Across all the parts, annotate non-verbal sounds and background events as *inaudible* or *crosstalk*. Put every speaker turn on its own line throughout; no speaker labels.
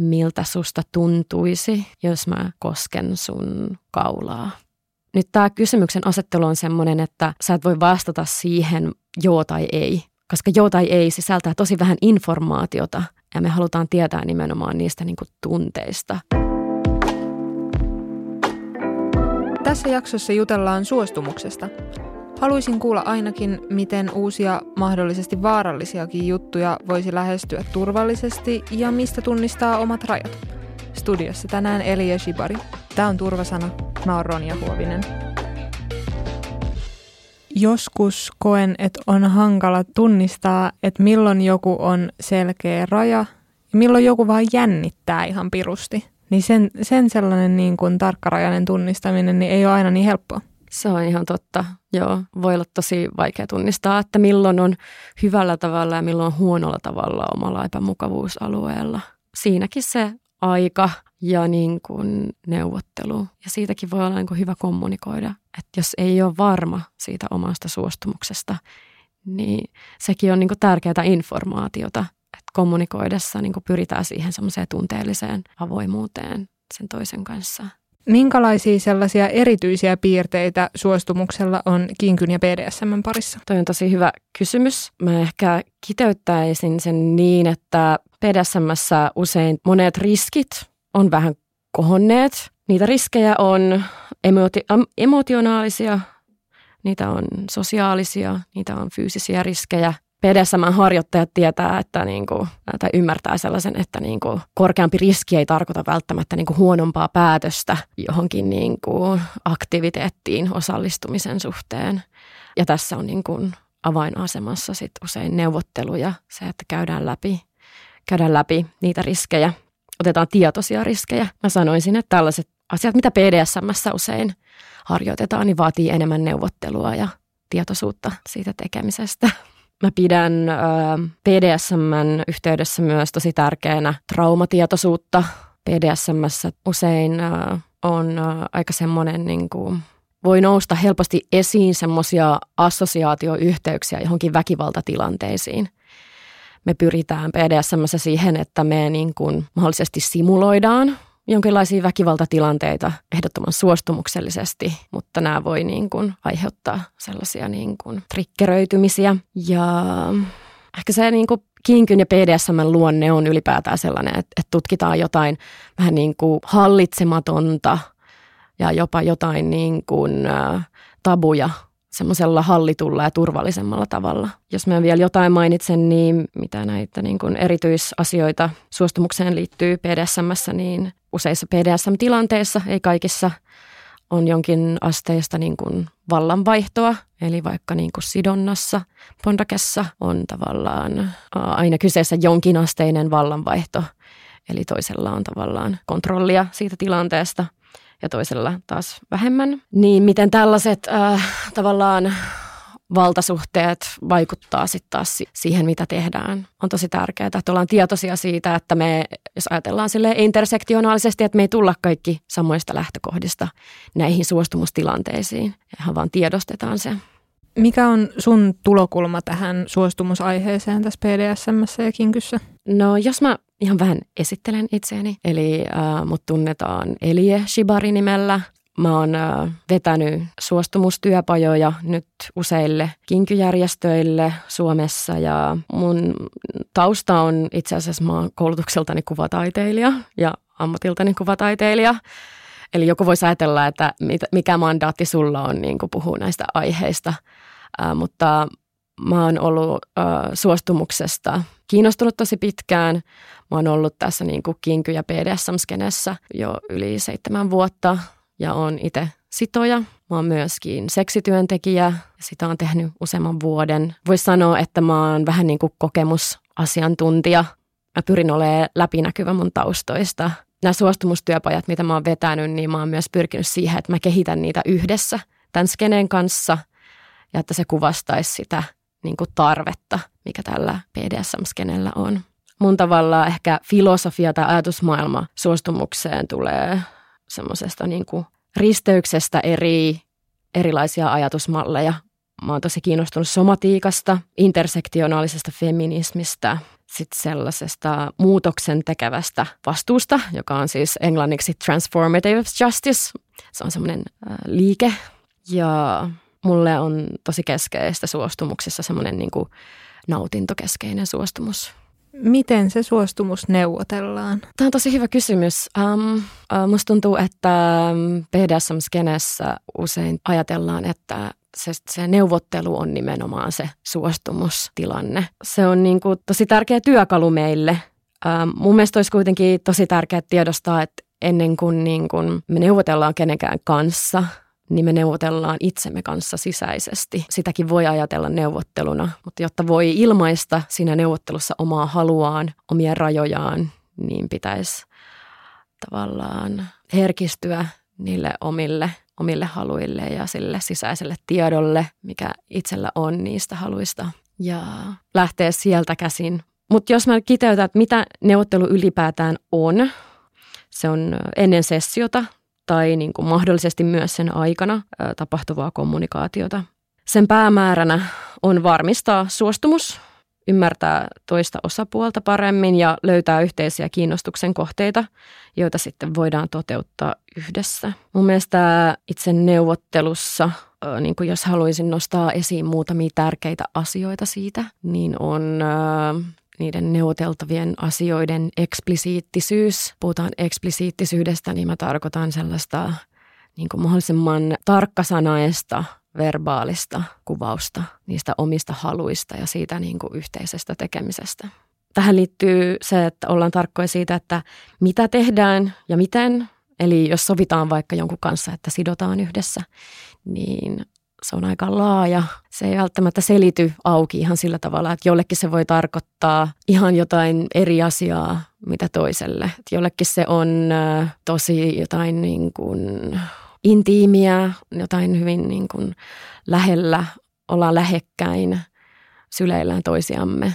miltä susta tuntuisi, jos mä kosken sun kaulaa. Nyt tämä kysymyksen asettelu on sellainen, että sä et voi vastata siihen joo tai ei, koska joo tai ei sisältää tosi vähän informaatiota ja me halutaan tietää nimenomaan niistä niin kuin tunteista.
Tässä jaksossa jutellaan suostumuksesta. Haluaisin kuulla ainakin, miten uusia mahdollisesti vaarallisiakin juttuja voisi lähestyä turvallisesti ja mistä tunnistaa omat rajat. Studiossa tänään Eli ja Shibari. Tämä on Turvasana. Mä oon Ronja Huovinen. Joskus koen, että on hankala tunnistaa, että milloin joku on selkeä raja ja milloin joku vaan jännittää ihan pirusti. Niin sen, sen sellainen niin kuin tarkkarajainen tunnistaminen niin ei ole aina niin helppoa.
Se on ihan totta. Joo, voi olla tosi vaikea tunnistaa, että milloin on hyvällä tavalla ja milloin on huonolla tavalla omalla epämukavuusalueella. Siinäkin se aika ja niin kuin neuvottelu. Ja siitäkin voi olla niin kuin hyvä kommunikoida, että jos ei ole varma siitä omasta suostumuksesta, niin sekin on niin kuin tärkeää informaatiota, että kommunikoidessa niin kuin pyritään siihen semmoiseen tunteelliseen avoimuuteen sen toisen kanssa.
Minkälaisia sellaisia erityisiä piirteitä suostumuksella on kinkyn ja BDSM parissa?
Toi on tosi hyvä kysymys. Mä ehkä kiteyttäisin sen niin, että BDSMssä usein monet riskit on vähän kohonneet. Niitä riskejä on emoti- emotionaalisia, niitä on sosiaalisia, niitä on fyysisiä riskejä – BDSM-harjoittajat tietää, että niin kuin, tai ymmärtää sellaisen, että niin kuin korkeampi riski ei tarkoita välttämättä niin kuin huonompaa päätöstä johonkin niin kuin aktiviteettiin osallistumisen suhteen. Ja tässä on niin kuin avainasemassa sit usein neuvotteluja, se, että käydään läpi, käydään läpi niitä riskejä, otetaan tietoisia riskejä. Mä sanoisin, että tällaiset asiat, mitä BDSMssä usein harjoitetaan, niin vaatii enemmän neuvottelua ja tietoisuutta siitä tekemisestä. Mä pidän ö, yhteydessä myös tosi tärkeänä traumatietoisuutta. PDSMssä usein on aika semmoinen niin kuin, voi nousta helposti esiin semmoisia assosiaatioyhteyksiä johonkin väkivaltatilanteisiin. Me pyritään PDSMssä siihen, että me niin kuin mahdollisesti simuloidaan jonkinlaisia väkivaltatilanteita ehdottoman suostumuksellisesti, mutta nämä voi niin kuin aiheuttaa sellaisia niin kuin trikkeröitymisiä. Ja ehkä se niin kuin kinkyn ja PDSM luonne on ylipäätään sellainen, että, että tutkitaan jotain vähän niin kuin hallitsematonta ja jopa jotain niin kuin, tabuja semmoisella hallitulla ja turvallisemmalla tavalla. Jos mä vielä jotain mainitsen, niin mitä näitä niin kuin erityisasioita suostumukseen liittyy PDSMssä, niin useissa PDSM-tilanteissa, ei kaikissa, on jonkin asteista niin kuin vallanvaihtoa, eli vaikka niin kuin sidonnassa, pondakessa on tavallaan aina kyseessä jonkinasteinen vallanvaihto, eli toisella on tavallaan kontrollia siitä tilanteesta – ja toisella taas vähemmän. Niin miten tällaiset äh, tavallaan valtasuhteet vaikuttaa sitten taas siihen, mitä tehdään. On tosi tärkeää, että ollaan tietoisia siitä, että me, jos ajatellaan sille intersektionaalisesti, että me ei tulla kaikki samoista lähtökohdista näihin suostumustilanteisiin. Ihan vaan tiedostetaan se.
Mikä on sun tulokulma tähän suostumusaiheeseen tässä PDSM ja Kinkyssä?
No jos mä ihan vähän esittelen itseäni. Eli äh, mut tunnetaan Elie Shibari nimellä. Mä oon vetänyt suostumustyöpajoja nyt useille kinkyjärjestöille Suomessa ja mun tausta on itse asiassa mä oon koulutukseltani kuvataiteilija ja ammatiltani kuvataiteilija. Eli joku voisi ajatella, että mikä mandaatti sulla on niin puhua näistä aiheista, äh, mutta mä oon ollut äh, suostumuksesta kiinnostunut tosi pitkään. Mä oon ollut tässä niin kuin kinky- ja BDSM-skenessä jo yli seitsemän vuotta ja on itse sitoja. Mä oon myöskin seksityöntekijä. Sitä on tehnyt useamman vuoden. Voisi sanoa, että mä oon vähän niin kuin kokemusasiantuntija. Mä pyrin olemaan läpinäkyvä mun taustoista. Nämä suostumustyöpajat, mitä mä oon vetänyt, niin mä oon myös pyrkinyt siihen, että mä kehitän niitä yhdessä tämän skeneen kanssa ja että se kuvastaisi sitä niin kuin tarvetta, mikä tällä BDSM-skenellä on. Mun tavallaan ehkä filosofia tai ajatusmaailma suostumukseen tulee semmoisesta niin kuin risteyksestä eri erilaisia ajatusmalleja. Mä oon tosi kiinnostunut somatiikasta, intersektionaalisesta feminismistä, sitten sellaisesta muutoksen tekevästä vastuusta, joka on siis englanniksi transformative justice. Se on semmoinen äh, liike ja mulle on tosi keskeistä suostumuksessa semmoinen niin kuin nautintokeskeinen suostumus.
Miten se suostumus neuvotellaan?
Tämä on tosi hyvä kysymys. Um, uh, musta tuntuu, että BDSM-skenessä usein ajatellaan, että se, se neuvottelu on nimenomaan se suostumustilanne. Se on niin kuin tosi tärkeä työkalu meille. Um, mun mielestä olisi kuitenkin tosi tärkeää tiedostaa, että ennen kuin, niin kuin me neuvotellaan kenenkään kanssa – niin me neuvotellaan itsemme kanssa sisäisesti. Sitäkin voi ajatella neuvotteluna, mutta jotta voi ilmaista siinä neuvottelussa omaa haluaan, omia rajojaan, niin pitäisi tavallaan herkistyä niille omille, omille haluille ja sille sisäiselle tiedolle, mikä itsellä on niistä haluista ja lähteä sieltä käsin. Mutta jos mä kiteytän, että mitä neuvottelu ylipäätään on, se on ennen sessiota tai niin kuin mahdollisesti myös sen aikana tapahtuvaa kommunikaatiota. Sen päämääränä on varmistaa suostumus, ymmärtää toista osapuolta paremmin ja löytää yhteisiä kiinnostuksen kohteita, joita sitten voidaan toteuttaa yhdessä. Mun mielestä itse neuvottelussa, niin kuin jos haluaisin nostaa esiin muutamia tärkeitä asioita siitä, niin on niiden neuvoteltavien asioiden eksplisiittisyys. Puhutaan eksplisiittisyydestä, niin mä tarkoitan sellaista niin kuin mahdollisimman tarkkasanaista verbaalista kuvausta niistä omista haluista ja siitä niin kuin yhteisestä tekemisestä. Tähän liittyy se, että ollaan tarkkoja siitä, että mitä tehdään ja miten. Eli jos sovitaan vaikka jonkun kanssa, että sidotaan yhdessä, niin se on aika laaja. Se ei välttämättä selity auki ihan sillä tavalla, että jollekin se voi tarkoittaa ihan jotain eri asiaa, mitä toiselle. Että jollekin se on tosi jotain niin kuin intiimiä, jotain hyvin niin kuin lähellä, ollaan lähekkäin, syleillään toisiamme.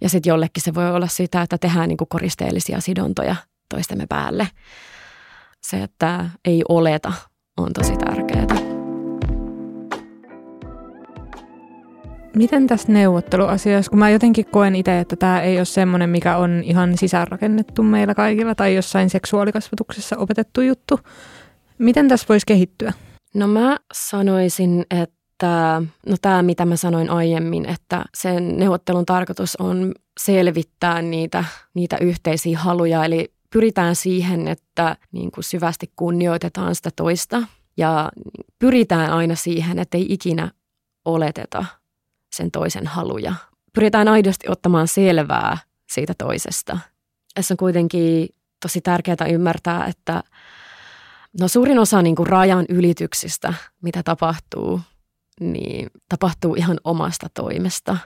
Ja sitten jollekin se voi olla sitä, että tehdään niin kuin koristeellisia sidontoja toistemme päälle. Se, että ei oleta, on tosi tärkeää.
Miten tässä neuvotteluasiassa, kun mä jotenkin koen itse, että tämä ei ole semmoinen, mikä on ihan sisäänrakennettu meillä kaikilla tai jossain seksuaalikasvatuksessa opetettu juttu. Miten tässä voisi kehittyä?
No mä sanoisin, että no tämä mitä mä sanoin aiemmin, että sen neuvottelun tarkoitus on selvittää niitä, niitä yhteisiä haluja, eli pyritään siihen, että niin kuin syvästi kunnioitetaan sitä toista ja pyritään aina siihen, että ei ikinä oleteta sen toisen haluja. Pyritään aidosti ottamaan selvää siitä toisesta. Tässä on kuitenkin tosi tärkeää ymmärtää, että no suurin osa niin kuin rajan ylityksistä, mitä tapahtuu, niin tapahtuu ihan omasta toimesta.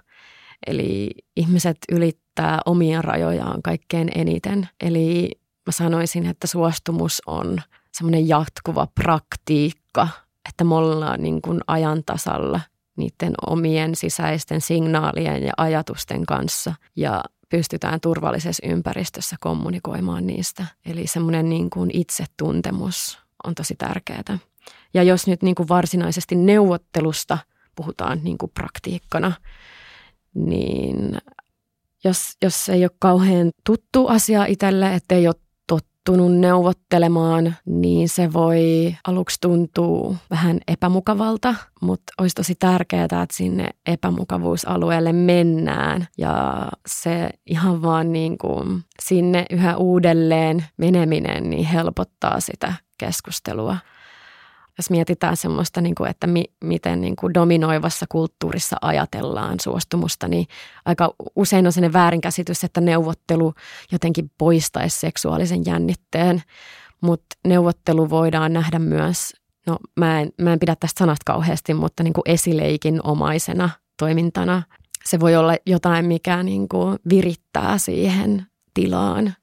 Eli ihmiset ylittää omia rajojaan kaikkein eniten. Eli mä sanoisin, että suostumus on semmoinen jatkuva praktiikka, että me ollaan niin kuin ajan tasalla – niiden omien sisäisten signaalien ja ajatusten kanssa ja pystytään turvallisessa ympäristössä kommunikoimaan niistä. Eli semmoinen niin kuin itsetuntemus on tosi tärkeää. Ja jos nyt niin kuin varsinaisesti neuvottelusta puhutaan niin kuin praktiikkana, niin jos, jos ei ole kauhean tuttu asia itselle, ettei ole tottunut neuvottelemaan, niin se voi aluksi tuntua vähän epämukavalta, mutta olisi tosi tärkeää, että sinne epämukavuusalueelle mennään. Ja se ihan vaan niin kuin sinne yhä uudelleen meneminen niin helpottaa sitä keskustelua jos mietitään semmoista, niin kuin, että mi, miten niin kuin dominoivassa kulttuurissa ajatellaan suostumusta, niin aika usein on sellainen väärinkäsitys, että neuvottelu jotenkin poistaisi seksuaalisen jännitteen, mutta neuvottelu voidaan nähdä myös, no mä en, mä en pidä tästä sanasta kauheasti, mutta niin kuin esileikin omaisena toimintana. Se voi olla jotain, mikä niin kuin virittää siihen tilaan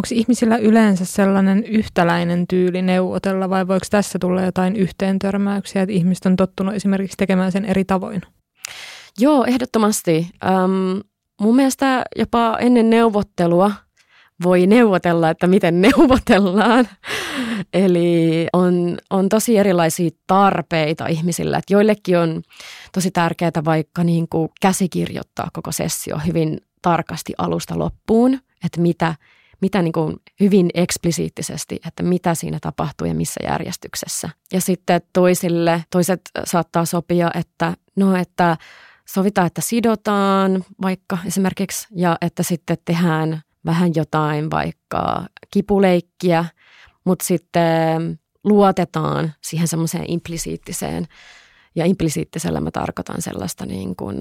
Onko ihmisillä yleensä sellainen yhtäläinen tyyli neuvotella vai voiko tässä tulla jotain yhteentörmäyksiä, että ihmiset on tottunut esimerkiksi tekemään sen eri tavoin?
Joo, ehdottomasti. Um, mun mielestä jopa ennen neuvottelua voi neuvotella, että miten *laughs* neuvotellaan. Eli on, on tosi erilaisia tarpeita ihmisillä. Että joillekin on tosi tärkeää vaikka niin kuin käsikirjoittaa koko sessio hyvin tarkasti alusta loppuun, että mitä, mitä niin kuin hyvin eksplisiittisesti, että mitä siinä tapahtuu ja missä järjestyksessä. Ja sitten toisille, toiset saattaa sopia, että no, että sovitaan, että sidotaan vaikka esimerkiksi ja että sitten tehdään vähän jotain vaikka kipuleikkiä, mutta sitten luotetaan siihen semmoiseen implisiittiseen ja implisiittisellä mä tarkoitan sellaista niin kuin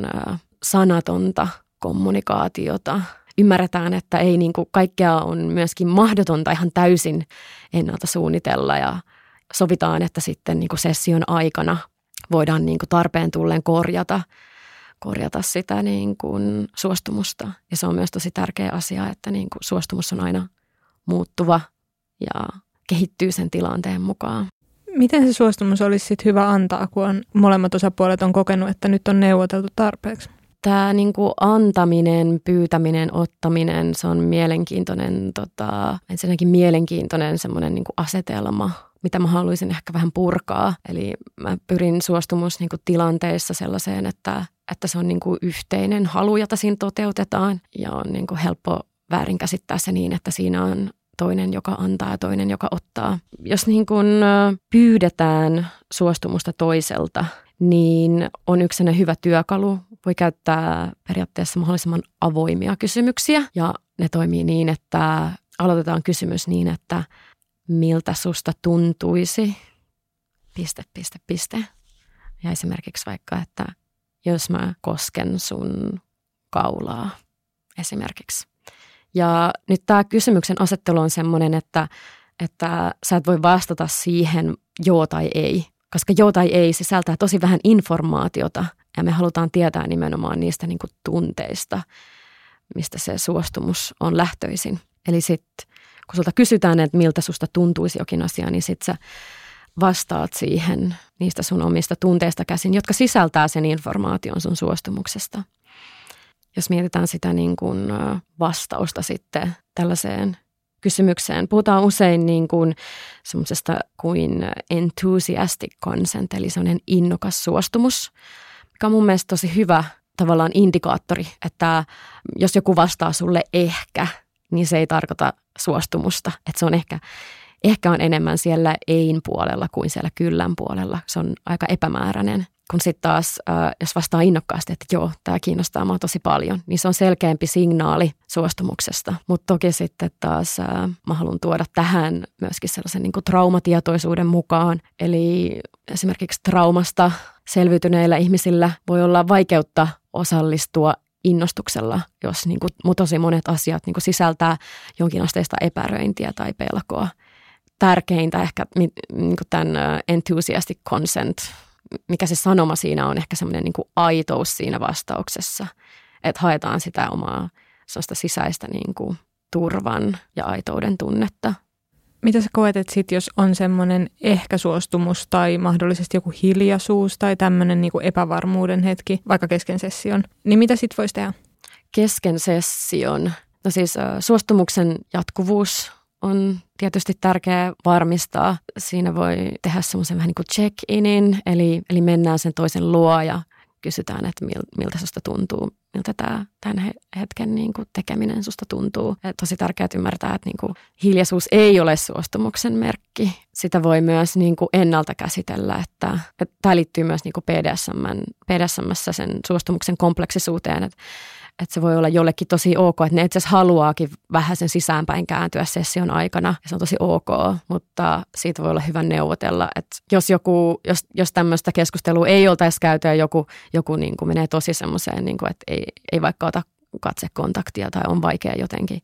sanatonta kommunikaatiota. Ymmärretään, että ei niin kuin kaikkea on myöskin mahdotonta ihan täysin ennalta suunnitella ja sovitaan, että sitten niin kuin session aikana voidaan niin kuin tarpeen tullen korjata, korjata sitä niin kuin suostumusta. Ja se on myös tosi tärkeä asia, että niin kuin suostumus on aina muuttuva ja kehittyy sen tilanteen mukaan.
Miten se suostumus olisi sit hyvä antaa, kun on, molemmat osapuolet on kokenut, että nyt on neuvoteltu tarpeeksi?
Tämä niin kuin antaminen, pyytäminen, ottaminen, se on mielenkiintoinen, tota, ensinnäkin mielenkiintoinen semmoinen niin asetelma, mitä mä haluaisin ehkä vähän purkaa. Eli mä pyrin suostumus niin kuin tilanteissa sellaiseen, että, että se on niin kuin yhteinen halu, jota siinä toteutetaan. Ja on niin kuin helppo väärinkäsittää se niin, että siinä on toinen, joka antaa ja toinen, joka ottaa. Jos niin kuin pyydetään suostumusta toiselta, niin on yksi hyvä työkalu. Voi käyttää periaatteessa mahdollisimman avoimia kysymyksiä ja ne toimii niin, että aloitetaan kysymys niin, että miltä susta tuntuisi, piste, piste, piste. Ja esimerkiksi vaikka, että jos mä kosken sun kaulaa esimerkiksi. Ja nyt tämä kysymyksen asettelu on sellainen, että, että sä et voi vastata siihen joo tai ei, koska joo tai ei sisältää tosi vähän informaatiota ja me halutaan tietää nimenomaan niistä niin kuin tunteista, mistä se suostumus on lähtöisin. Eli sitten kun sulta kysytään, että miltä susta tuntuisi jokin asia, niin sitten sä vastaat siihen niistä sun omista tunteista käsin, jotka sisältää sen informaation sun suostumuksesta jos mietitään sitä niin kuin vastausta sitten tällaiseen kysymykseen. Puhutaan usein niin kuin semmoisesta kuin enthusiastic consent, eli sellainen innokas suostumus, mikä on mun mielestä tosi hyvä tavallaan indikaattori, että jos joku vastaa sulle ehkä, niin se ei tarkoita suostumusta, että se on ehkä, ehkä on enemmän siellä ein puolella kuin siellä kyllän puolella. Se on aika epämääräinen kun sitten taas, jos vastaa innokkaasti, että joo, tämä kiinnostaa mua tosi paljon, niin se on selkeämpi signaali suostumuksesta. Mutta toki sitten taas mä haluan tuoda tähän myöskin sellaisen niin traumatietoisuuden mukaan. Eli esimerkiksi traumasta selviytyneillä ihmisillä voi olla vaikeutta osallistua innostuksella, jos niin kuin, tosi monet asiat niin kuin sisältää jonkinasteista epäröintiä tai pelkoa. Tärkeintä ehkä niin kuin tämän enthusiastic consent mikä se sanoma siinä on, ehkä semmoinen niin aitous siinä vastauksessa, että haetaan sitä omaa sisäistä niin kuin turvan ja aitouden tunnetta.
Mitä sä koet, että sit, jos on semmoinen ehkä suostumus tai mahdollisesti joku hiljaisuus tai tämmöinen niin epävarmuuden hetki, vaikka kesken session, niin mitä sitten voisi tehdä?
Kesken session? No siis suostumuksen jatkuvuus on tietysti tärkeää varmistaa. Siinä voi tehdä semmoisen vähän niin kuin check-inin, eli, eli mennään sen toisen luo ja kysytään, että mil, miltä susta tuntuu, miltä tämä, tämän hetken niin kuin tekeminen susta tuntuu. Ja tosi tärkeää ymmärtää, että niin kuin hiljaisuus ei ole suostumuksen merkki. Sitä voi myös niin kuin ennalta käsitellä, että, että tämä liittyy myös niin kuin BDSM, BDSMssä sen suostumuksen kompleksisuuteen, että että se voi olla jollekin tosi ok, että ne itse asiassa haluaakin vähän sen sisäänpäin kääntyä session aikana. Ja se on tosi ok, mutta siitä voi olla hyvä neuvotella, että jos joku, jos, jos tämmöistä keskustelua ei oltaisi käyty ja joku, joku niin kuin menee tosi semmoiseen, niin kuin, että ei, ei vaikka ota katsekontaktia tai on vaikea jotenkin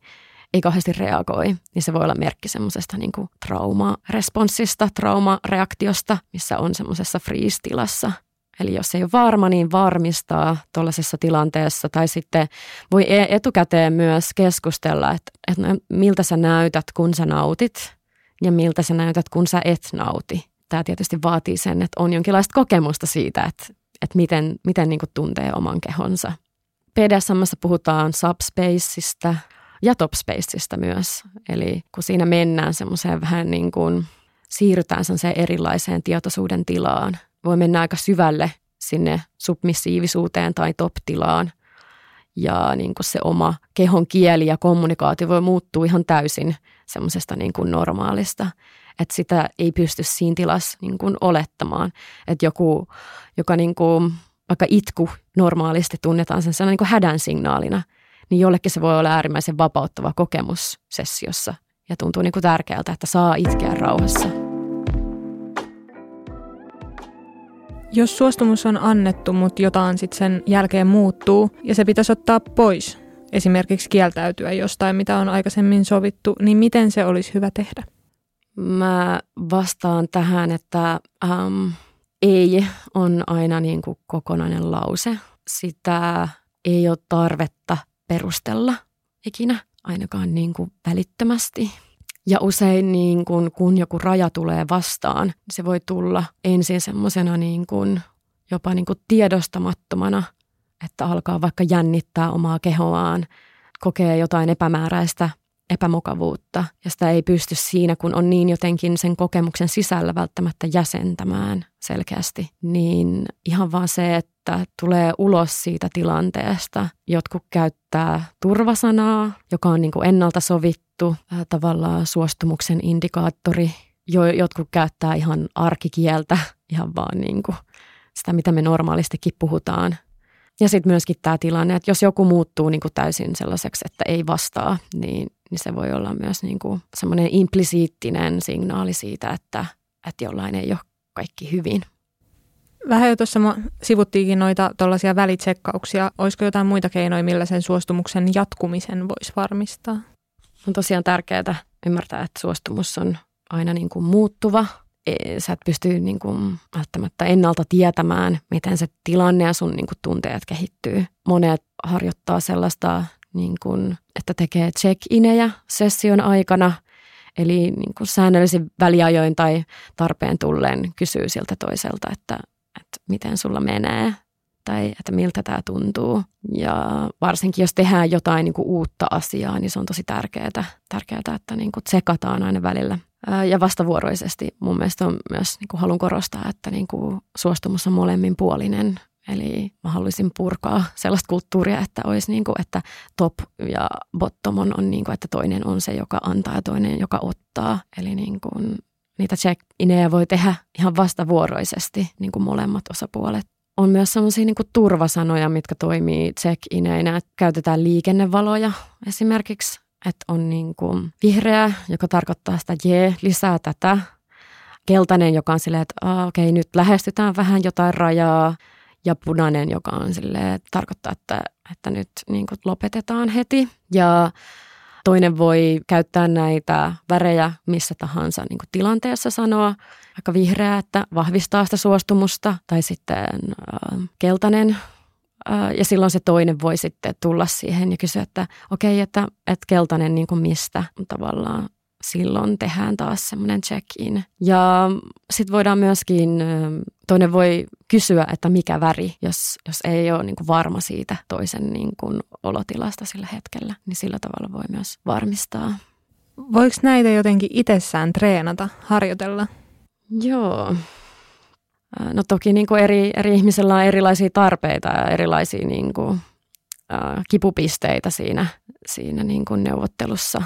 ei kauheasti reagoi, niin se voi olla merkki semmoisesta niin traumaresponssista, traumareaktiosta, missä on semmoisessa freeze-tilassa – Eli jos ei ole varma, niin varmistaa tuollaisessa tilanteessa. Tai sitten voi e- etukäteen myös keskustella, että, että no, miltä sä näytät, kun sä nautit ja miltä sä näytät, kun sä et nauti. Tämä tietysti vaatii sen, että on jonkinlaista kokemusta siitä, että, että miten, miten niin tuntee oman kehonsa. PDSMssä puhutaan subspaceista ja topspaceista myös. Eli kun siinä mennään semmoiseen vähän niin kuin, siirrytään semmoiseen erilaiseen tietoisuuden tilaan, voi mennä aika syvälle sinne submissiivisuuteen tai top-tilaan. ja niin kuin se oma kehon kieli ja kommunikaatio voi muuttua ihan täysin semmoisesta niin kuin normaalista. Että sitä ei pysty siinä tilassa niin kuin olettamaan. Että joku, joka niin kuin, vaikka itku normaalisti tunnetaan sen niin kuin hädän signaalina, niin jollekin se voi olla äärimmäisen vapauttava kokemus sessiossa. Ja tuntuu niin kuin tärkeältä, että saa itkeä rauhassa.
Jos suostumus on annettu, mutta jotain sitten sen jälkeen muuttuu ja se pitäisi ottaa pois, esimerkiksi kieltäytyä jostain, mitä on aikaisemmin sovittu, niin miten se olisi hyvä tehdä?
Mä vastaan tähän, että ähm, ei on aina niin kuin kokonainen lause. Sitä ei ole tarvetta perustella ikinä, ainakaan niin kuin välittömästi. Ja usein niin kun, kun joku raja tulee vastaan, se voi tulla ensin semmoisena niin kun, jopa niin kun tiedostamattomana, että alkaa vaikka jännittää omaa kehoaan, kokee jotain epämääräistä epämukavuutta ja sitä ei pysty siinä, kun on niin jotenkin sen kokemuksen sisällä välttämättä jäsentämään selkeästi, niin ihan vaan se, että tulee ulos siitä tilanteesta. Jotkut käyttää turvasanaa, joka on niin kuin ennalta sovittu, äh, tavallaan suostumuksen indikaattori. Jo, jotkut käyttää ihan arkikieltä, *laughs* ihan vaan niin kuin sitä, mitä me normaalistikin puhutaan. Ja sitten myöskin tämä tilanne, että jos joku muuttuu niin kuin täysin sellaiseksi, että ei vastaa, niin niin se voi olla myös niin kuin semmoinen implisiittinen signaali siitä, että, että jollain ei ole kaikki hyvin.
Vähän jo tuossa sivuttiinkin noita tuollaisia välitsekkauksia. Olisiko jotain muita keinoja, millä sen suostumuksen jatkumisen voisi varmistaa?
On tosiaan tärkeää ymmärtää, että suostumus on aina niin kuin muuttuva. E, sä et pysty niin kuin välttämättä ennalta tietämään, miten se tilanne ja sun niin kuin tunteet kehittyy. Monet harjoittaa sellaista niin kuin, että tekee check-inejä session aikana, eli niin kuin säännöllisin väliajoin tai tarpeen tulleen kysyy siltä toiselta, että, että miten sulla menee tai että miltä tämä tuntuu. Ja varsinkin jos tehdään jotain niin kuin uutta asiaa, niin se on tosi tärkeää, tärkeää että niin kuin tsekataan aina välillä. Ja vastavuoroisesti mun mielestä on myös, niin kuin haluan korostaa, että niin kuin suostumus on molemminpuolinen. Eli mä haluaisin purkaa sellaista kulttuuria, että olisi niin kuin, että top ja bottom on, on niin kuin, että toinen on se, joka antaa ja toinen, joka ottaa. Eli niin kuin, niitä check-ineja voi tehdä ihan vastavuoroisesti niin kuin molemmat osapuolet. On myös sellaisia niin turvasanoja, mitkä toimii check-ineinä. Käytetään liikennevaloja esimerkiksi, että on niin kuin vihreä, joka tarkoittaa sitä jee, lisää tätä. Keltainen, joka on silleen, että okei, okay, nyt lähestytään vähän jotain rajaa ja punainen, joka on sille tarkoittaa, että, että nyt niin kuin lopetetaan heti. Ja toinen voi käyttää näitä värejä missä tahansa niin kuin tilanteessa sanoa, vaikka vihreä, että vahvistaa sitä suostumusta, tai sitten äh, keltainen, äh, ja silloin se toinen voi sitten tulla siihen ja kysyä, että okei, okay, että, että keltainen niin kuin mistä tavallaan silloin tehdään taas semmoinen check-in. Ja sitten voidaan myöskin, toinen voi kysyä, että mikä väri, jos, jos ei ole niin kuin varma siitä toisen niin kuin olotilasta sillä hetkellä, niin sillä tavalla voi myös varmistaa.
Voiko näitä jotenkin itsessään treenata, harjoitella?
Joo. No toki niin kuin eri, eri ihmisillä on erilaisia tarpeita ja erilaisia niin kuin, äh, kipupisteitä siinä, siinä niin kuin neuvottelussa.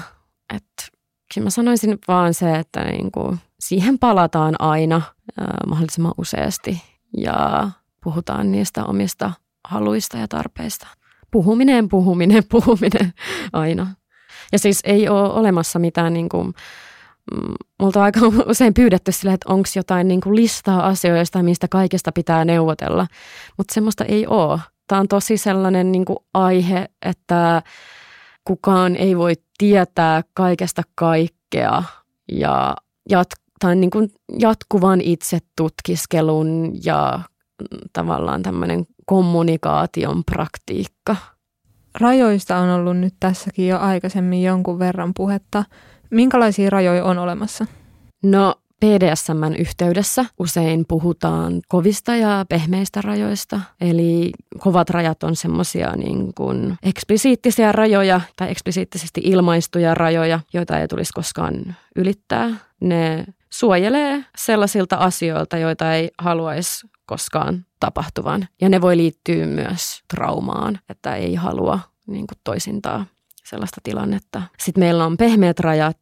Että mä sanoisin vaan se, että niin kuin siihen palataan aina äh, mahdollisimman useasti ja puhutaan niistä omista haluista ja tarpeista. Puhuminen, puhuminen, puhuminen *laughs* aina. Ja siis ei ole olemassa mitään niin kuin, mm, multa on aika usein pyydetty sille, että onko jotain niin kuin listaa asioista, mistä kaikesta pitää neuvotella, mutta semmoista ei ole. Tämä on tosi sellainen niin kuin aihe, että kukaan ei voi tietää kaikesta kaikkea ja jat- tai niin kuin jatkuvan itsetutkiskelun ja tavallaan tämmöinen kommunikaation praktiikka.
Rajoista on ollut nyt tässäkin jo aikaisemmin jonkun verran puhetta. Minkälaisia rajoja on olemassa?
No PDSMn yhteydessä usein puhutaan kovista ja pehmeistä rajoista. Eli kovat rajat on semmoisia niin kuin eksplisiittisiä rajoja tai eksplisiittisesti ilmaistuja rajoja, joita ei tulisi koskaan ylittää. Ne suojelee sellaisilta asioilta, joita ei haluaisi koskaan tapahtuvan. Ja ne voi liittyä myös traumaan, että ei halua niin kuin toisintaa sellaista tilannetta. Sitten meillä on pehmeät rajat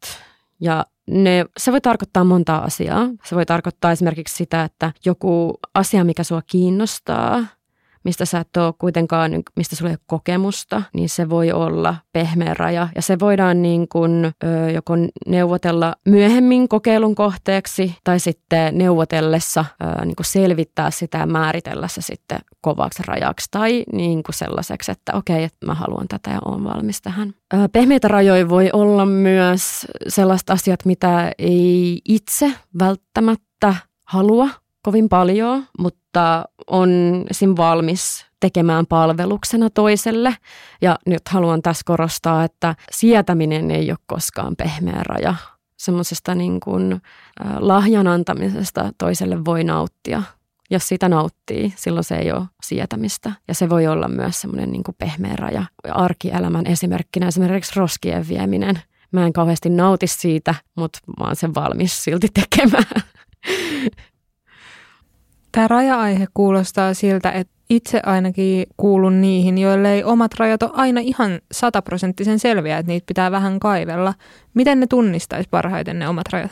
ja ne, se voi tarkoittaa montaa asiaa. Se voi tarkoittaa esimerkiksi sitä, että joku asia, mikä sua kiinnostaa – mistä sä et ole kuitenkaan, mistä sulla ei ole kokemusta, niin se voi olla pehmeä raja. Ja se voidaan niin kuin, ö, joko neuvotella myöhemmin kokeilun kohteeksi tai sitten neuvotellessa ö, niin kuin selvittää sitä ja määritellä se sitten kovaksi rajaksi tai niin kuin sellaiseksi, että okei, että mä haluan tätä ja olen valmis tähän. Ö, pehmeitä rajoja voi olla myös sellaiset asiat, mitä ei itse välttämättä halua kovin paljon, mutta on esim. valmis tekemään palveluksena toiselle. Ja nyt haluan tässä korostaa, että sietäminen ei ole koskaan pehmeä raja. Semmoisesta niin kuin, lahjan antamisesta toiselle voi nauttia. Jos sitä nauttii, silloin se ei ole sietämistä. Ja se voi olla myös semmoinen niin pehmeä raja. Arkielämän esimerkkinä esimerkiksi roskien vieminen. Mä en kauheasti nauti siitä, mutta mä oon sen valmis silti tekemään. *laughs*
Tämä raja-aihe kuulostaa siltä, että itse ainakin kuulun niihin, joille ei omat rajat ole aina ihan sataprosenttisen selviä, että niitä pitää vähän kaivella. Miten ne tunnistaisi parhaiten ne omat rajat?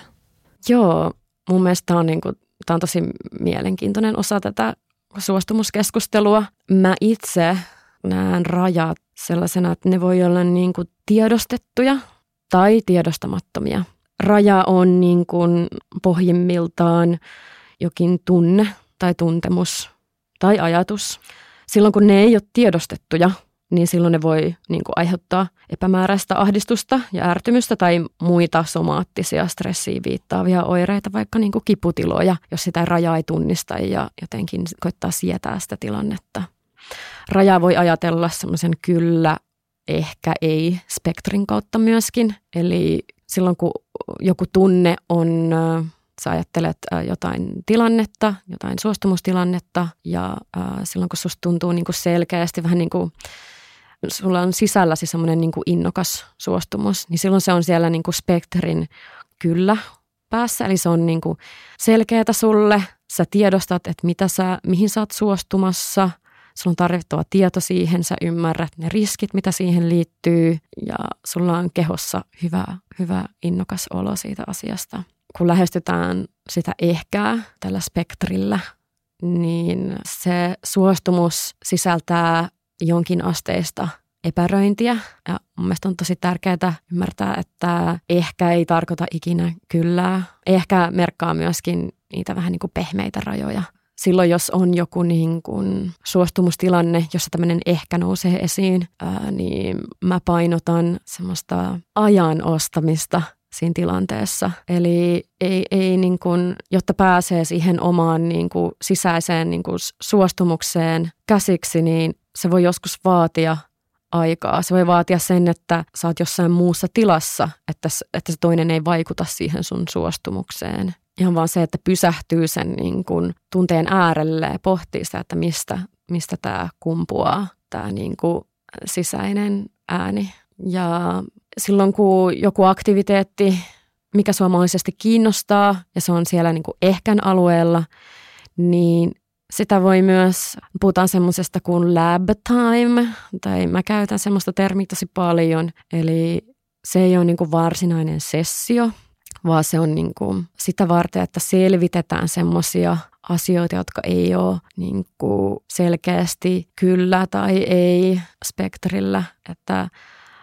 Joo, mun mielestä tämä on, niin kuin, tämä on tosi mielenkiintoinen osa tätä suostumuskeskustelua. Mä itse näen rajat sellaisena, että ne voi olla niin kuin tiedostettuja tai tiedostamattomia. Raja on niin kuin pohjimmiltaan jokin tunne tai tuntemus tai ajatus. Silloin kun ne ei ole tiedostettuja, niin silloin ne voi niin kuin, aiheuttaa epämääräistä ahdistusta ja ärtymystä tai muita somaattisia stressiin viittaavia oireita, vaikka niin kuin kiputiloja, jos sitä rajaa ei tunnista ja jotenkin koittaa sietää sitä tilannetta. Raja voi ajatella semmoisen kyllä, ehkä ei spektrin kautta myöskin. Eli silloin kun joku tunne on sä ajattelet jotain tilannetta, jotain suostumustilannetta ja äh, silloin kun susta tuntuu niin kuin selkeästi vähän niin kuin sulla on sisälläsi semmoinen niin innokas suostumus, niin silloin se on siellä niin kuin spektrin kyllä päässä. Eli se on niin kuin selkeätä sulle, sä tiedostat, että mitä sä, mihin sä oot suostumassa, sulla on tarvittava tieto siihen, sä ymmärrät ne riskit, mitä siihen liittyy. Ja sulla on kehossa hyvä, hyvä innokas olo siitä asiasta kun lähestytään sitä ehkää tällä spektrillä, niin se suostumus sisältää jonkin asteista epäröintiä. Ja mun mielestä on tosi tärkeää ymmärtää, että ehkä ei tarkoita ikinä kyllä. Ehkä merkkaa myöskin niitä vähän niin kuin pehmeitä rajoja. Silloin, jos on joku niin kuin suostumustilanne, jossa tämmöinen ehkä nousee esiin, ää, niin mä painotan semmoista ajan ostamista – siinä tilanteessa. Eli ei, ei niin kuin, jotta pääsee siihen omaan niin kuin sisäiseen niin kuin suostumukseen käsiksi, niin se voi joskus vaatia aikaa. Se voi vaatia sen, että sä oot jossain muussa tilassa, että, että se toinen ei vaikuta siihen sun suostumukseen. Ihan vaan se, että pysähtyy sen niin kuin tunteen äärelle ja pohtii sitä, että mistä, mistä tämä kumpuaa, tämä niin kuin sisäinen ääni. Ja silloin kun joku aktiviteetti, mikä sua mahdollisesti kiinnostaa ja se on siellä niin kuin ehkän alueella, niin sitä voi myös, puhutaan semmoisesta kuin lab time, tai mä käytän semmoista termiä tosi paljon, eli se ei ole niin kuin varsinainen sessio, vaan se on niin kuin sitä varten, että selvitetään semmoisia asioita, jotka ei ole niin kuin selkeästi kyllä tai ei spektrillä, että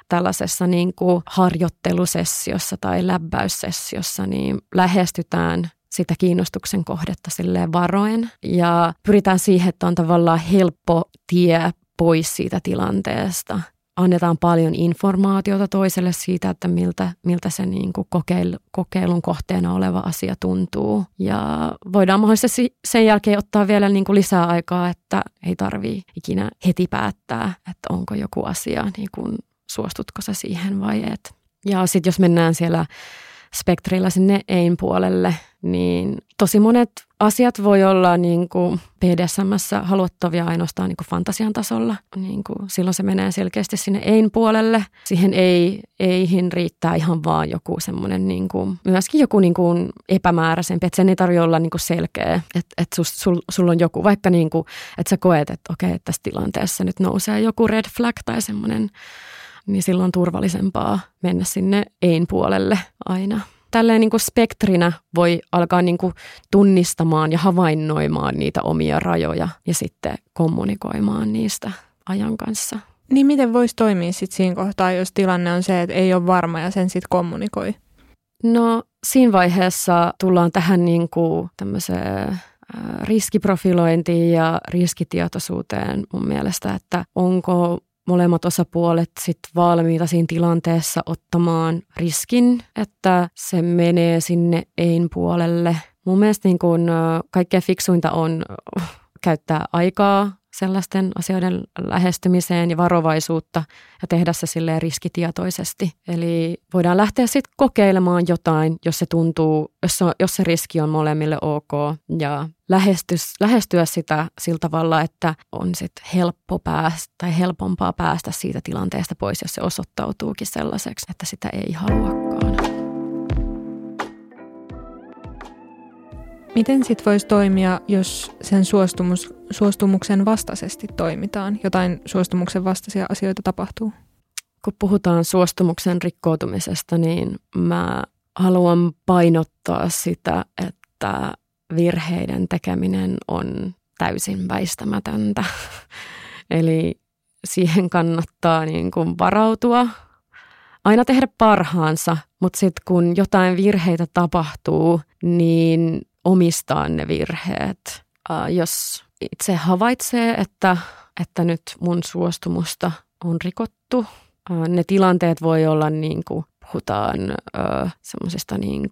tällaisessa niin kuin harjoittelusessiossa tai läbäyssessiossa niin lähestytään sitä kiinnostuksen kohdetta silleen varoen ja pyritään siihen, että on tavallaan helppo tie pois siitä tilanteesta. Annetaan paljon informaatiota toiselle siitä, että miltä, miltä se niin kuin kokeil, kokeilun kohteena oleva asia tuntuu. Ja voidaan mahdollisesti sen jälkeen ottaa vielä niin kuin lisää aikaa, että ei tarvii ikinä heti päättää, että onko joku asia niin kuin suostutko sä siihen vai et. Ja sitten jos mennään siellä spektrillä sinne ein puolelle, niin tosi monet asiat voi olla niin kuin BDSMssä haluttavia ainoastaan niin kuin fantasian tasolla. Niin kuin silloin se menee selkeästi sinne ein puolelle. Siihen ei, eihin riittää ihan vaan joku semmoinen niin kuin, myöskin joku niin kuin epämääräisempi, että sen ei tarvitse olla niin kuin selkeä, että, että sus, sul, sulla on joku vaikka niin kuin, että sä koet, että okei, tässä tilanteessa nyt nousee joku red flag tai semmoinen niin silloin on turvallisempaa mennä sinne ein puolelle aina. Tälleen niin kuin spektrinä voi alkaa niin kuin tunnistamaan ja havainnoimaan niitä omia rajoja ja sitten kommunikoimaan niistä ajan kanssa.
Niin miten voisi toimia sitten siinä kohtaa, jos tilanne on se, että ei ole varma ja sen sitten kommunikoi?
No siinä vaiheessa tullaan tähän niin kuin tämmöiseen riskiprofilointiin ja riskitietoisuuteen mun mielestä, että onko molemmat osapuolet sit valmiita siinä tilanteessa ottamaan riskin, että se menee sinne ein puolelle. Mun mielestä niin kun, kaikkein fiksuinta on käyttää aikaa sellaisten asioiden lähestymiseen ja varovaisuutta ja tehdä se silleen riskitietoisesti. Eli voidaan lähteä sitten kokeilemaan jotain, jos se tuntuu, jos se, jos se riski on molemmille ok ja lähestys, lähestyä sitä sillä tavalla, että on sitten helppo päästä tai helpompaa päästä siitä tilanteesta pois, jos se osoittautuukin sellaiseksi, että sitä ei haluakaan.
Miten sitten voisi toimia, jos sen suostumus, suostumuksen vastaisesti toimitaan? Jotain suostumuksen vastaisia asioita tapahtuu?
Kun puhutaan suostumuksen rikkoutumisesta, niin mä haluan painottaa sitä, että virheiden tekeminen on täysin väistämätöntä. *laughs* Eli siihen kannattaa niin kuin varautua, aina tehdä parhaansa, mutta sitten kun jotain virheitä tapahtuu, niin omistaa ne virheet. Jos itse havaitsee, että, että nyt mun suostumusta on rikottu, ne tilanteet voi olla niin kuin puhutaan semmoisista niin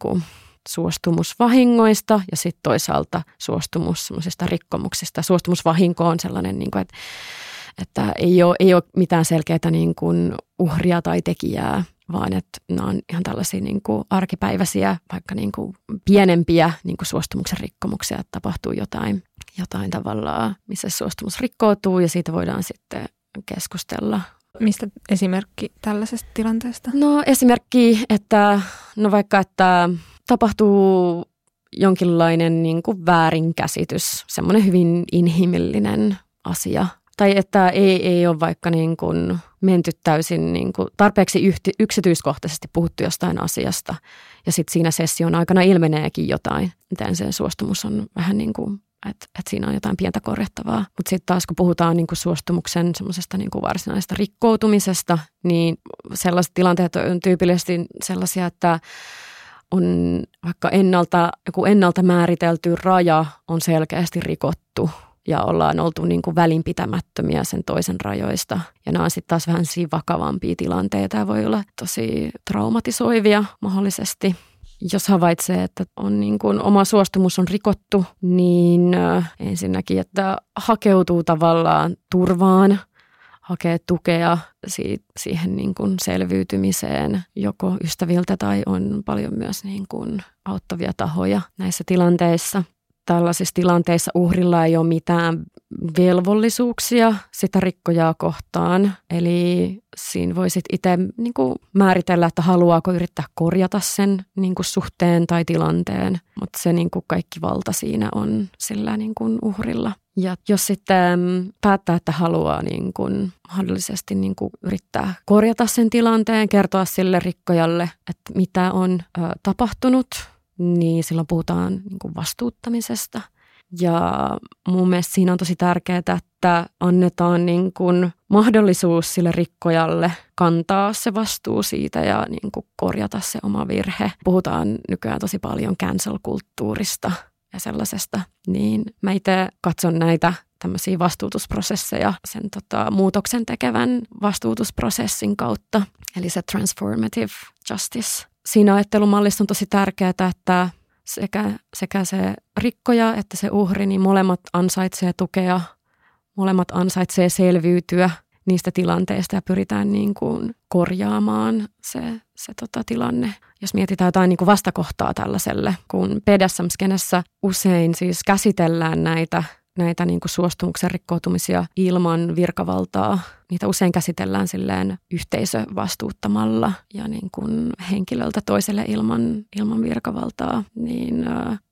suostumusvahingoista ja sitten toisaalta suostumus semmoisista rikkomuksista. Suostumusvahinko on sellainen, niin kuin, että, että ei, ole, ei ole mitään selkeää niin kuin uhria tai tekijää, vaan että nämä on ihan tällaisia niin kuin arkipäiväisiä, vaikka niin kuin pienempiä niin kuin suostumuksen rikkomuksia, että tapahtuu jotain, jotain tavallaan, missä suostumus rikkoutuu ja siitä voidaan sitten keskustella.
Mistä esimerkki tällaisesta tilanteesta?
No esimerkki, että no vaikka, että tapahtuu jonkinlainen niin kuin väärinkäsitys, semmoinen hyvin inhimillinen asia tai että ei, ei ole vaikka niin kuin menty täysin niin kuin tarpeeksi yhti, yksityiskohtaisesti puhuttu jostain asiasta. Ja sitten siinä session aikana ilmeneekin jotain, miten se suostumus on vähän niin kuin, että, että siinä on jotain pientä korjattavaa. Mutta sitten taas kun puhutaan niin kuin suostumuksen semmoisesta niin kuin varsinaisesta rikkoutumisesta, niin sellaiset tilanteet on tyypillisesti sellaisia, että on vaikka ennalta, joku ennalta määritelty raja on selkeästi rikottu – ja ollaan oltu niin kuin välinpitämättömiä sen toisen rajoista. Ja nämä on sitten taas vähän siinä vakavampia tilanteita ja voi olla tosi traumatisoivia mahdollisesti. Jos havaitsee, että on niin kuin oma suostumus on rikottu, niin ensinnäkin, että hakeutuu tavallaan turvaan, hakee tukea siihen niin kuin selviytymiseen joko ystäviltä tai on paljon myös niin kuin auttavia tahoja näissä tilanteissa tällaisissa tilanteissa uhrilla ei ole mitään velvollisuuksia sitä rikkojaa kohtaan. Eli siinä voisit itse niin määritellä, että haluaako yrittää korjata sen niin kuin suhteen tai tilanteen, mutta se niin kuin kaikki valta siinä on sillä niin kuin uhrilla. Ja jos sitten päättää, että haluaa niin kuin mahdollisesti niin kuin yrittää korjata sen tilanteen, kertoa sille rikkojalle, että mitä on ö, tapahtunut – niin silloin puhutaan niin kuin vastuuttamisesta. Ja mun mielestä siinä on tosi tärkeää, että annetaan niin kuin mahdollisuus sille rikkojalle kantaa se vastuu siitä ja niin kuin korjata se oma virhe. Puhutaan nykyään tosi paljon cancel-kulttuurista ja sellaisesta, niin mä itse katson näitä tämmöisiä vastuutusprosesseja sen tota, muutoksen tekevän vastuutusprosessin kautta, eli se transformative justice siinä ajattelumallissa on tosi tärkeää, että sekä, sekä se rikkoja että se uhri, niin molemmat ansaitsee tukea, molemmat ansaitsee selviytyä niistä tilanteista ja pyritään niin kuin korjaamaan se, se tota tilanne. Jos mietitään jotain niin kuin vastakohtaa tällaiselle, kun BDSM-skenessä usein siis käsitellään näitä näitä niin kuin suostumuksen rikkoutumisia ilman virkavaltaa. Niitä usein käsitellään silleen yhteisövastuuttamalla ja niin kuin henkilöltä toiselle ilman, ilman virkavaltaa. Niin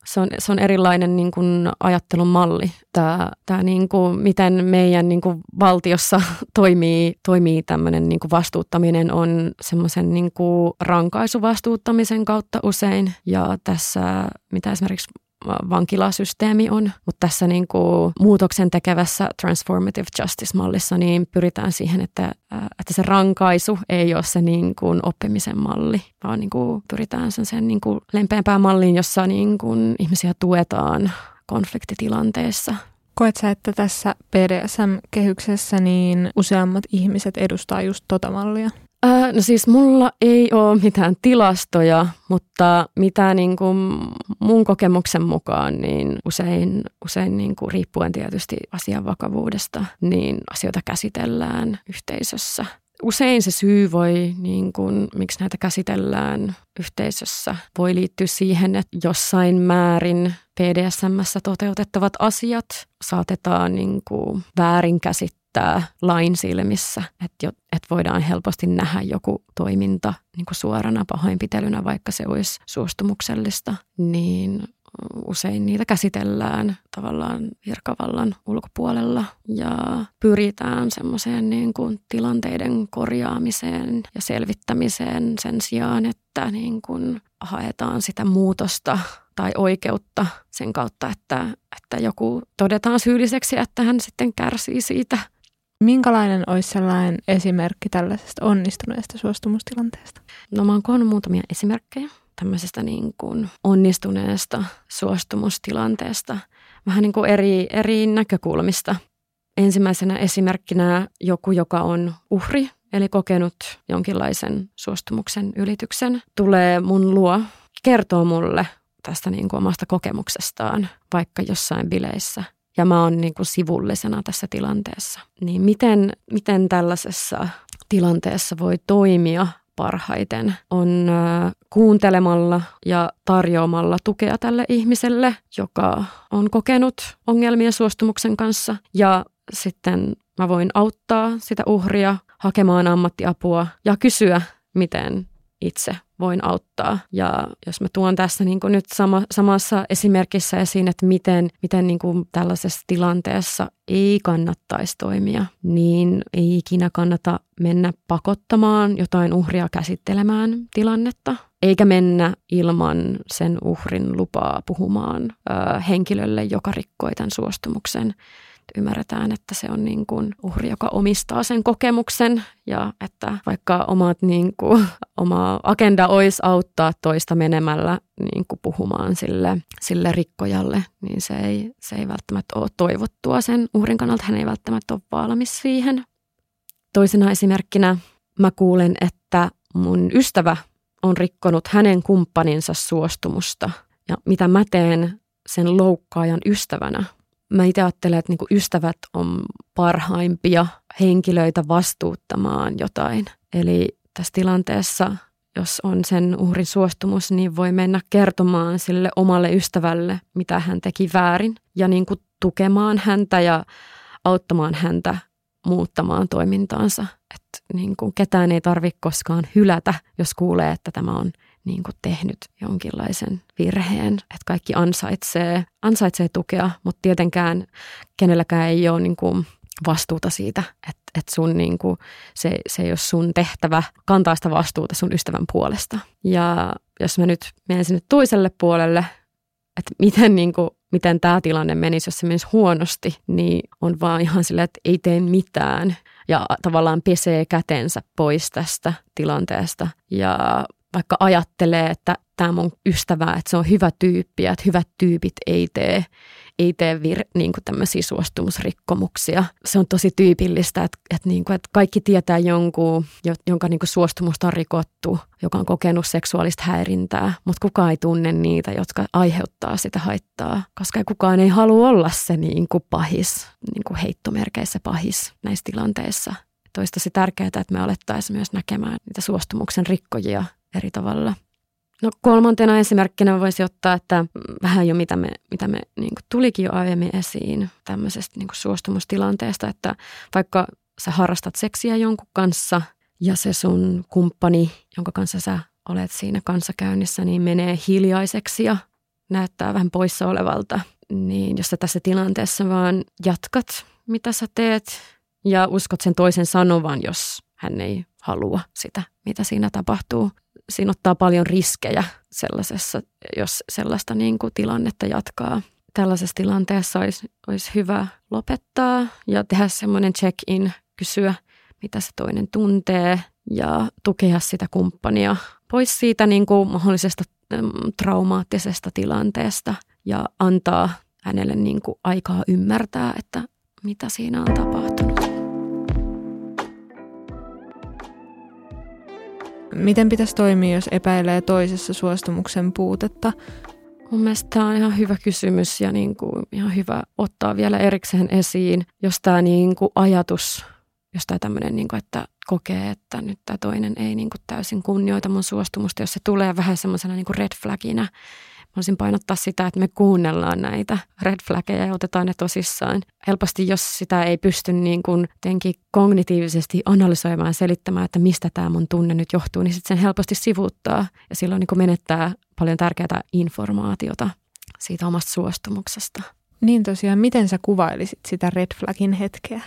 se on, se on erilainen niin kuin ajattelun malli. Tämä, tämä niin kuin, miten meidän niin kuin valtiossa *laughs* toimii, toimii tämmöinen niin kuin vastuuttaminen on semmoisen niin rankaisuvastuuttamisen kautta usein. Ja tässä, mitä esimerkiksi vankilasysteemi on. Mutta tässä niin kuin muutoksen tekevässä transformative justice-mallissa niin pyritään siihen, että, että se rankaisu ei ole se niin kuin oppimisen malli, vaan niin kuin pyritään sen, sen niin kuin lempeämpään malliin, jossa niin kuin ihmisiä tuetaan konfliktitilanteessa.
Koet sä, että tässä BDSM-kehyksessä niin useammat ihmiset edustaa just tota mallia?
Äh, no siis mulla ei ole mitään tilastoja, mutta mitä niin kuin mun kokemuksen mukaan, niin usein, usein niin kuin riippuen tietysti asian vakavuudesta, niin asioita käsitellään yhteisössä. Usein se syy voi, niin kuin, miksi näitä käsitellään yhteisössä, voi liittyä siihen, että jossain määrin PDSMssä toteutettavat asiat saatetaan niin kuin väärinkäsittää näyttää lain silmissä, että, jo, että voidaan helposti nähdä joku toiminta niin kuin suorana pahoinpitelynä, vaikka se olisi suostumuksellista, niin usein niitä käsitellään tavallaan virkavallan ulkopuolella ja pyritään semmoiseen niin kuin tilanteiden korjaamiseen ja selvittämiseen sen sijaan, että niin kuin haetaan sitä muutosta tai oikeutta sen kautta, että, että joku todetaan syylliseksi, että hän sitten kärsii siitä
Minkälainen olisi sellainen esimerkki tällaisesta onnistuneesta suostumustilanteesta?
No mä oon koonnut muutamia esimerkkejä tämmöisestä niin kuin onnistuneesta suostumustilanteesta vähän niin kuin eri, eri näkökulmista. Ensimmäisenä esimerkkinä joku, joka on uhri, eli kokenut jonkinlaisen suostumuksen ylityksen, tulee mun luo, kertoo mulle tästä niin kuin omasta kokemuksestaan, vaikka jossain bileissä – ja mä oon niin kuin sivullisena tässä tilanteessa. Niin miten, miten tällaisessa tilanteessa voi toimia parhaiten on kuuntelemalla ja tarjoamalla tukea tälle ihmiselle, joka on kokenut ongelmia suostumuksen kanssa. Ja sitten mä voin auttaa sitä uhria hakemaan ammattiapua ja kysyä, miten itse voin auttaa. Ja jos mä tuon tässä niin kuin nyt sama, samassa esimerkissä esiin, että miten, miten niin kuin tällaisessa tilanteessa ei kannattaisi toimia, niin ei ikinä kannata mennä pakottamaan jotain uhria käsittelemään tilannetta, eikä mennä ilman sen uhrin lupaa puhumaan ö, henkilölle, joka rikkoi tämän suostumuksen ymmärretään, että se on niin kuin uhri, joka omistaa sen kokemuksen ja että vaikka omat niin kuin, *laughs* oma agenda olisi auttaa toista menemällä niin kuin puhumaan sille, sille rikkojalle, niin se ei, se ei välttämättä ole toivottua sen uhrin kannalta. Hän ei välttämättä ole valmis siihen. Toisena esimerkkinä mä kuulen, että mun ystävä on rikkonut hänen kumppaninsa suostumusta ja mitä mä teen sen loukkaajan ystävänä – mä itse ajattelen, että niinku ystävät on parhaimpia henkilöitä vastuuttamaan jotain. Eli tässä tilanteessa, jos on sen uhrin suostumus, niin voi mennä kertomaan sille omalle ystävälle, mitä hän teki väärin ja niin kuin tukemaan häntä ja auttamaan häntä muuttamaan toimintaansa. Että niin kuin ketään ei tarvitse koskaan hylätä, jos kuulee, että tämä on niin kuin tehnyt jonkinlaisen virheen, että kaikki ansaitsee, ansaitsee tukea, mutta tietenkään kenelläkään ei ole niin kuin vastuuta siitä, että, että sun niin kuin, se, se ei ole sun tehtävä kantaa sitä vastuuta sun ystävän puolesta. Ja jos mä nyt menen sinne toiselle puolelle, että miten, niin kuin, miten tämä tilanne menisi, jos se menisi huonosti, niin on vaan ihan silleen, että ei tee mitään ja tavallaan pesee kätensä pois tästä tilanteesta ja vaikka ajattelee, että tämä mun ystävä, että se on hyvä tyyppi ja että hyvät tyypit ei tee, ei tee vir, niin kuin tämmöisiä suostumusrikkomuksia. Se on tosi tyypillistä, että, että, niin kuin, että kaikki tietää jonkun, jonka niin kuin suostumusta on rikottu, joka on kokenut seksuaalista häirintää, mutta kukaan ei tunne niitä, jotka aiheuttaa sitä haittaa, koska kukaan ei halua olla se niin kuin pahis, niin kuin heittomerkeissä pahis näissä tilanteissa. Olisi tosi tärkeää, että me alettaisiin myös näkemään niitä suostumuksen rikkojia eri tavalla. No kolmantena esimerkkinä voisi ottaa, että vähän jo mitä me, mitä me niin tulikin jo aiemmin esiin tämmöisestä niin suostumustilanteesta, että vaikka sä harrastat seksiä jonkun kanssa ja se sun kumppani, jonka kanssa sä olet siinä kanssakäynnissä, niin menee hiljaiseksi ja näyttää vähän poissa olevalta, niin jos sä tässä tilanteessa vaan jatkat, mitä sä teet ja uskot sen toisen sanovan, jos hän ei halua sitä, mitä siinä tapahtuu. Siinä ottaa paljon riskejä sellaisessa, jos sellaista niin kuin tilannetta jatkaa. Tällaisessa tilanteessa olisi, olisi hyvä lopettaa ja tehdä semmoinen check-in, kysyä, mitä se toinen tuntee ja tukea sitä kumppania pois siitä niin kuin mahdollisesta traumaattisesta tilanteesta ja antaa hänelle niin kuin aikaa ymmärtää, että mitä siinä on tapahtunut.
Miten pitäisi toimia, jos epäilee toisessa suostumuksen puutetta?
Mun mielestä tämä on ihan hyvä kysymys ja niin kuin ihan hyvä ottaa vielä erikseen esiin, jos tämä niin kuin ajatus, jos tämä tämmöinen, niin kuin, että kokee, että nyt tämä toinen ei niin kuin täysin kunnioita mun suostumusta, jos se tulee vähän semmoisena niin kuin red flagina, Haluaisin painottaa sitä, että me kuunnellaan näitä red flaggeja ja otetaan ne tosissaan. Helposti, jos sitä ei pysty niin kuin kognitiivisesti analysoimaan ja selittämään, että mistä tämä mun tunne nyt johtuu, niin sitten sen helposti sivuuttaa ja silloin niin kuin menettää paljon tärkeää informaatiota siitä omasta suostumuksesta.
Niin tosiaan, miten sä kuvailisit sitä red flagin hetkeä?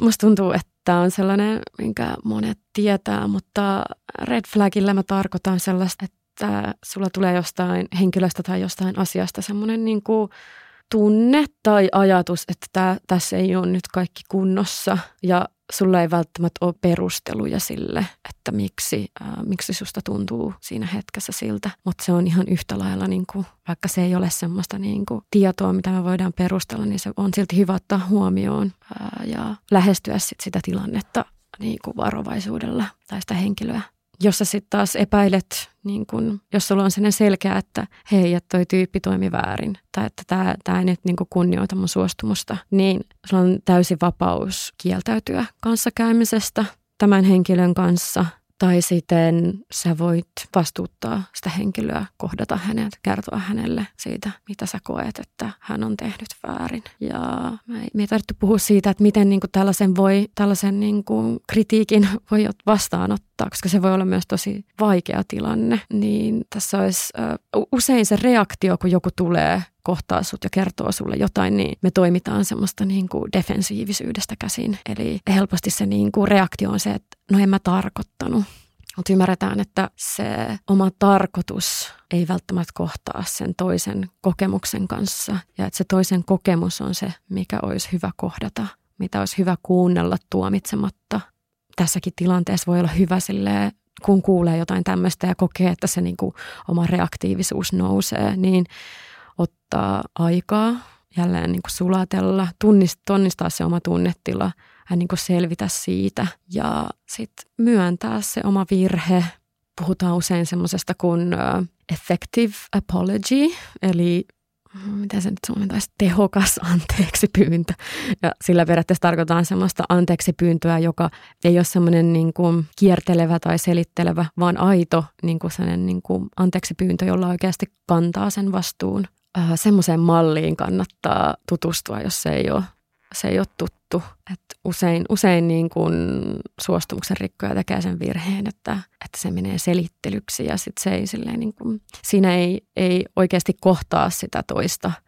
Musta tuntuu, että tämä on sellainen, minkä monet tietää, mutta red flagilla mä tarkoitan sellaista, että että sulla tulee jostain henkilöstä tai jostain asiasta semmoinen niin kuin tunne tai ajatus, että tää, tässä ei ole nyt kaikki kunnossa ja sulla ei välttämättä ole perusteluja sille, että miksi, ää, miksi susta tuntuu siinä hetkessä siltä. Mutta se on ihan yhtä lailla, niin kuin, vaikka se ei ole semmoista niin kuin, tietoa, mitä me voidaan perustella, niin se on silti hyvä ottaa huomioon ää, ja lähestyä sit sitä tilannetta niin kuin varovaisuudella tai sitä henkilöä jos sä sitten taas epäilet, niin kun, jos sulla on sellainen selkeä, että hei, että toi tyyppi toimi väärin, tai että tämä, tämä ei nyt niin kunnioita mun suostumusta, niin sulla on täysi vapaus kieltäytyä kanssakäymisestä tämän henkilön kanssa – tai sitten sä voit vastuuttaa sitä henkilöä, kohdata hänet, kertoa hänelle siitä, mitä sä koet, että hän on tehnyt väärin. Ja me ei, me ei tarvitse puhua siitä, että miten niin kuin tällaisen, voi, tällaisen niin kuin kritiikin *laughs* voi vastaanottaa, koska se voi olla myös tosi vaikea tilanne. Niin tässä olisi uh, usein se reaktio, kun joku tulee kohtaa sut ja kertoo sulle jotain, niin me toimitaan semmoista niin kuin defensiivisyydestä käsin. Eli helposti se niin kuin reaktio on se, että no en mä tarkoittanut. Mutta ymmärretään, että se oma tarkoitus ei välttämättä kohtaa sen toisen kokemuksen kanssa. Ja että se toisen kokemus on se, mikä olisi hyvä kohdata, mitä olisi hyvä kuunnella tuomitsematta. Tässäkin tilanteessa voi olla hyvä silleen, kun kuulee jotain tämmöistä ja kokee, että se niin kuin oma reaktiivisuus nousee, niin ottaa aikaa jälleen niin kuin sulatella, tunnist, tunnistaa se oma tunnetila, hän niin kuin selvitä siitä ja sitten myöntää se oma virhe. Puhutaan usein semmoisesta kuin effective apology, eli mitä se nyt suomentaisi, tehokas *laughs* anteeksi pyyntö. Ja sillä periaatteessa tarkoitaan semmoista anteeksi pyyntöä, joka ei ole semmoinen niin kuin kiertelevä tai selittelevä, vaan aito niin kuin sellainen niin kuin anteeksi pyyntö, jolla oikeasti kantaa sen vastuun äh, semmoiseen malliin kannattaa tutustua, jos se ei ole, se ei ole tuttu. Et usein usein niin kuin suostumuksen rikkoja tekee sen virheen, että, että se menee selittelyksi ja sit se ei silleen niin kuin, siinä ei, ei oikeasti kohtaa sitä toista –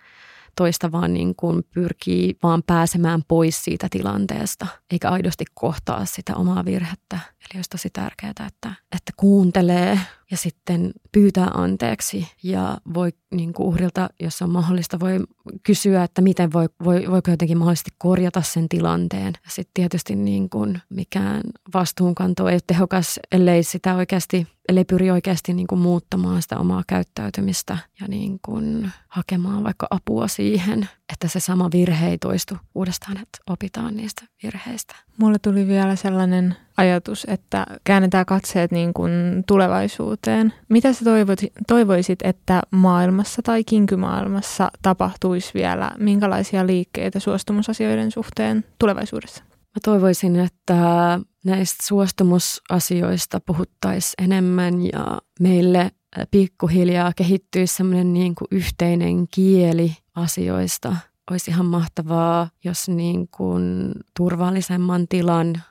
toista vaan niin kuin pyrkii vaan pääsemään pois siitä tilanteesta, eikä aidosti kohtaa sitä omaa virhettä. Eli olisi tosi tärkeää, että, että kuuntelee ja sitten pyytää anteeksi ja voi niin kuin uhrilta, jos on mahdollista, voi kysyä, että miten voi, voi, voiko jotenkin mahdollisesti korjata sen tilanteen. Sitten tietysti niin kuin mikään vastuunkanto ei ole tehokas, ellei sitä oikeasti, ellei pyri oikeasti niin kuin muuttamaan sitä omaa käyttäytymistä ja niin kuin hakemaan vaikka apua siihen, että se sama virhe ei toistu uudestaan, että opitaan niistä virheistä.
Mulle tuli vielä sellainen ajatus, että käännetään katseet niin kuin tulevaisuuteen. Mitä sä toivoisit, toivoisit, että maailmassa tai kinkymaailmassa tapahtuisi vielä? Minkälaisia liikkeitä suostumusasioiden suhteen tulevaisuudessa?
Mä toivoisin, että näistä suostumusasioista puhuttaisiin enemmän ja meille pikkuhiljaa kehittyisi semmoinen niin kuin yhteinen kieli asioista. Olisi ihan mahtavaa, jos niin kuin turvallisemman tilan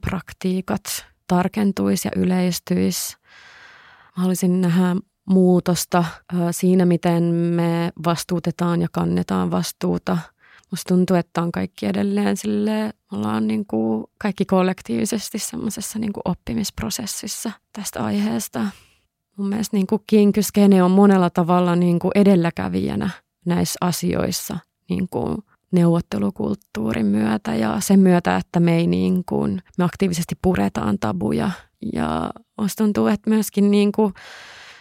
praktiikat tarkentuisi ja yleistyisi. Mä haluaisin nähdä muutosta siinä, miten me vastuutetaan ja kannetaan vastuuta. Musta tuntuu, että on kaikki edelleen sille, ollaan niin kuin kaikki kollektiivisesti semmoisessa niin kuin oppimisprosessissa tästä aiheesta. Mun mielestä niin kuin kinkyskene on monella tavalla niin kuin edelläkävijänä näissä asioissa niin kuin neuvottelukulttuurin myötä ja sen myötä, että me, ei niin kuin, me aktiivisesti puretaan tabuja. Ja musta tuntuu, että myöskin niin kuin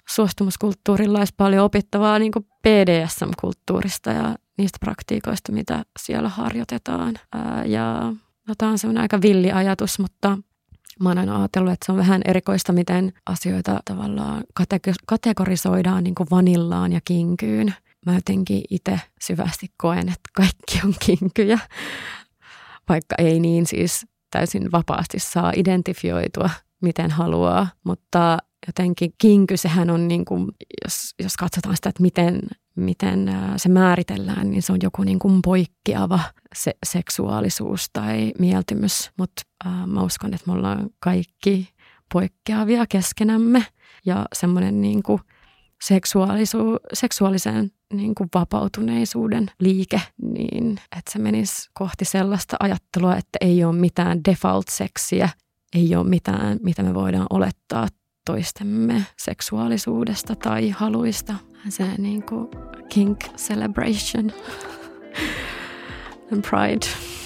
suostumuskulttuurilla olisi paljon opittavaa niin kuin BDSM-kulttuurista ja niistä praktiikoista, mitä siellä harjoitetaan. Ja no, tämä on semmoinen aika villi ajatus, mutta mä oon aina ajatellut, että se on vähän erikoista, miten asioita tavallaan kategorisoidaan niin kuin vanillaan ja kinkyyn. Mä jotenkin itse syvästi koen, että kaikki on kinkyjä, vaikka ei niin siis täysin vapaasti saa identifioitua miten haluaa, mutta jotenkin kinky, sehän on niin kuin, jos, jos katsotaan sitä, että miten, miten se määritellään, niin se on joku niin kuin poikkeava se, seksuaalisuus tai mieltymys. Mutta äh, mä uskon, että me ollaan kaikki poikkeavia keskenämme ja semmoinen niin kuin seksuaalisu, seksuaalisen niin kuin vapautuneisuuden liike, niin että se menisi kohti sellaista ajattelua, että ei ole mitään default-seksiä, ei ole mitään, mitä me voidaan olettaa toistemme seksuaalisuudesta tai haluista. Se niin kuin kink celebration and *laughs* pride.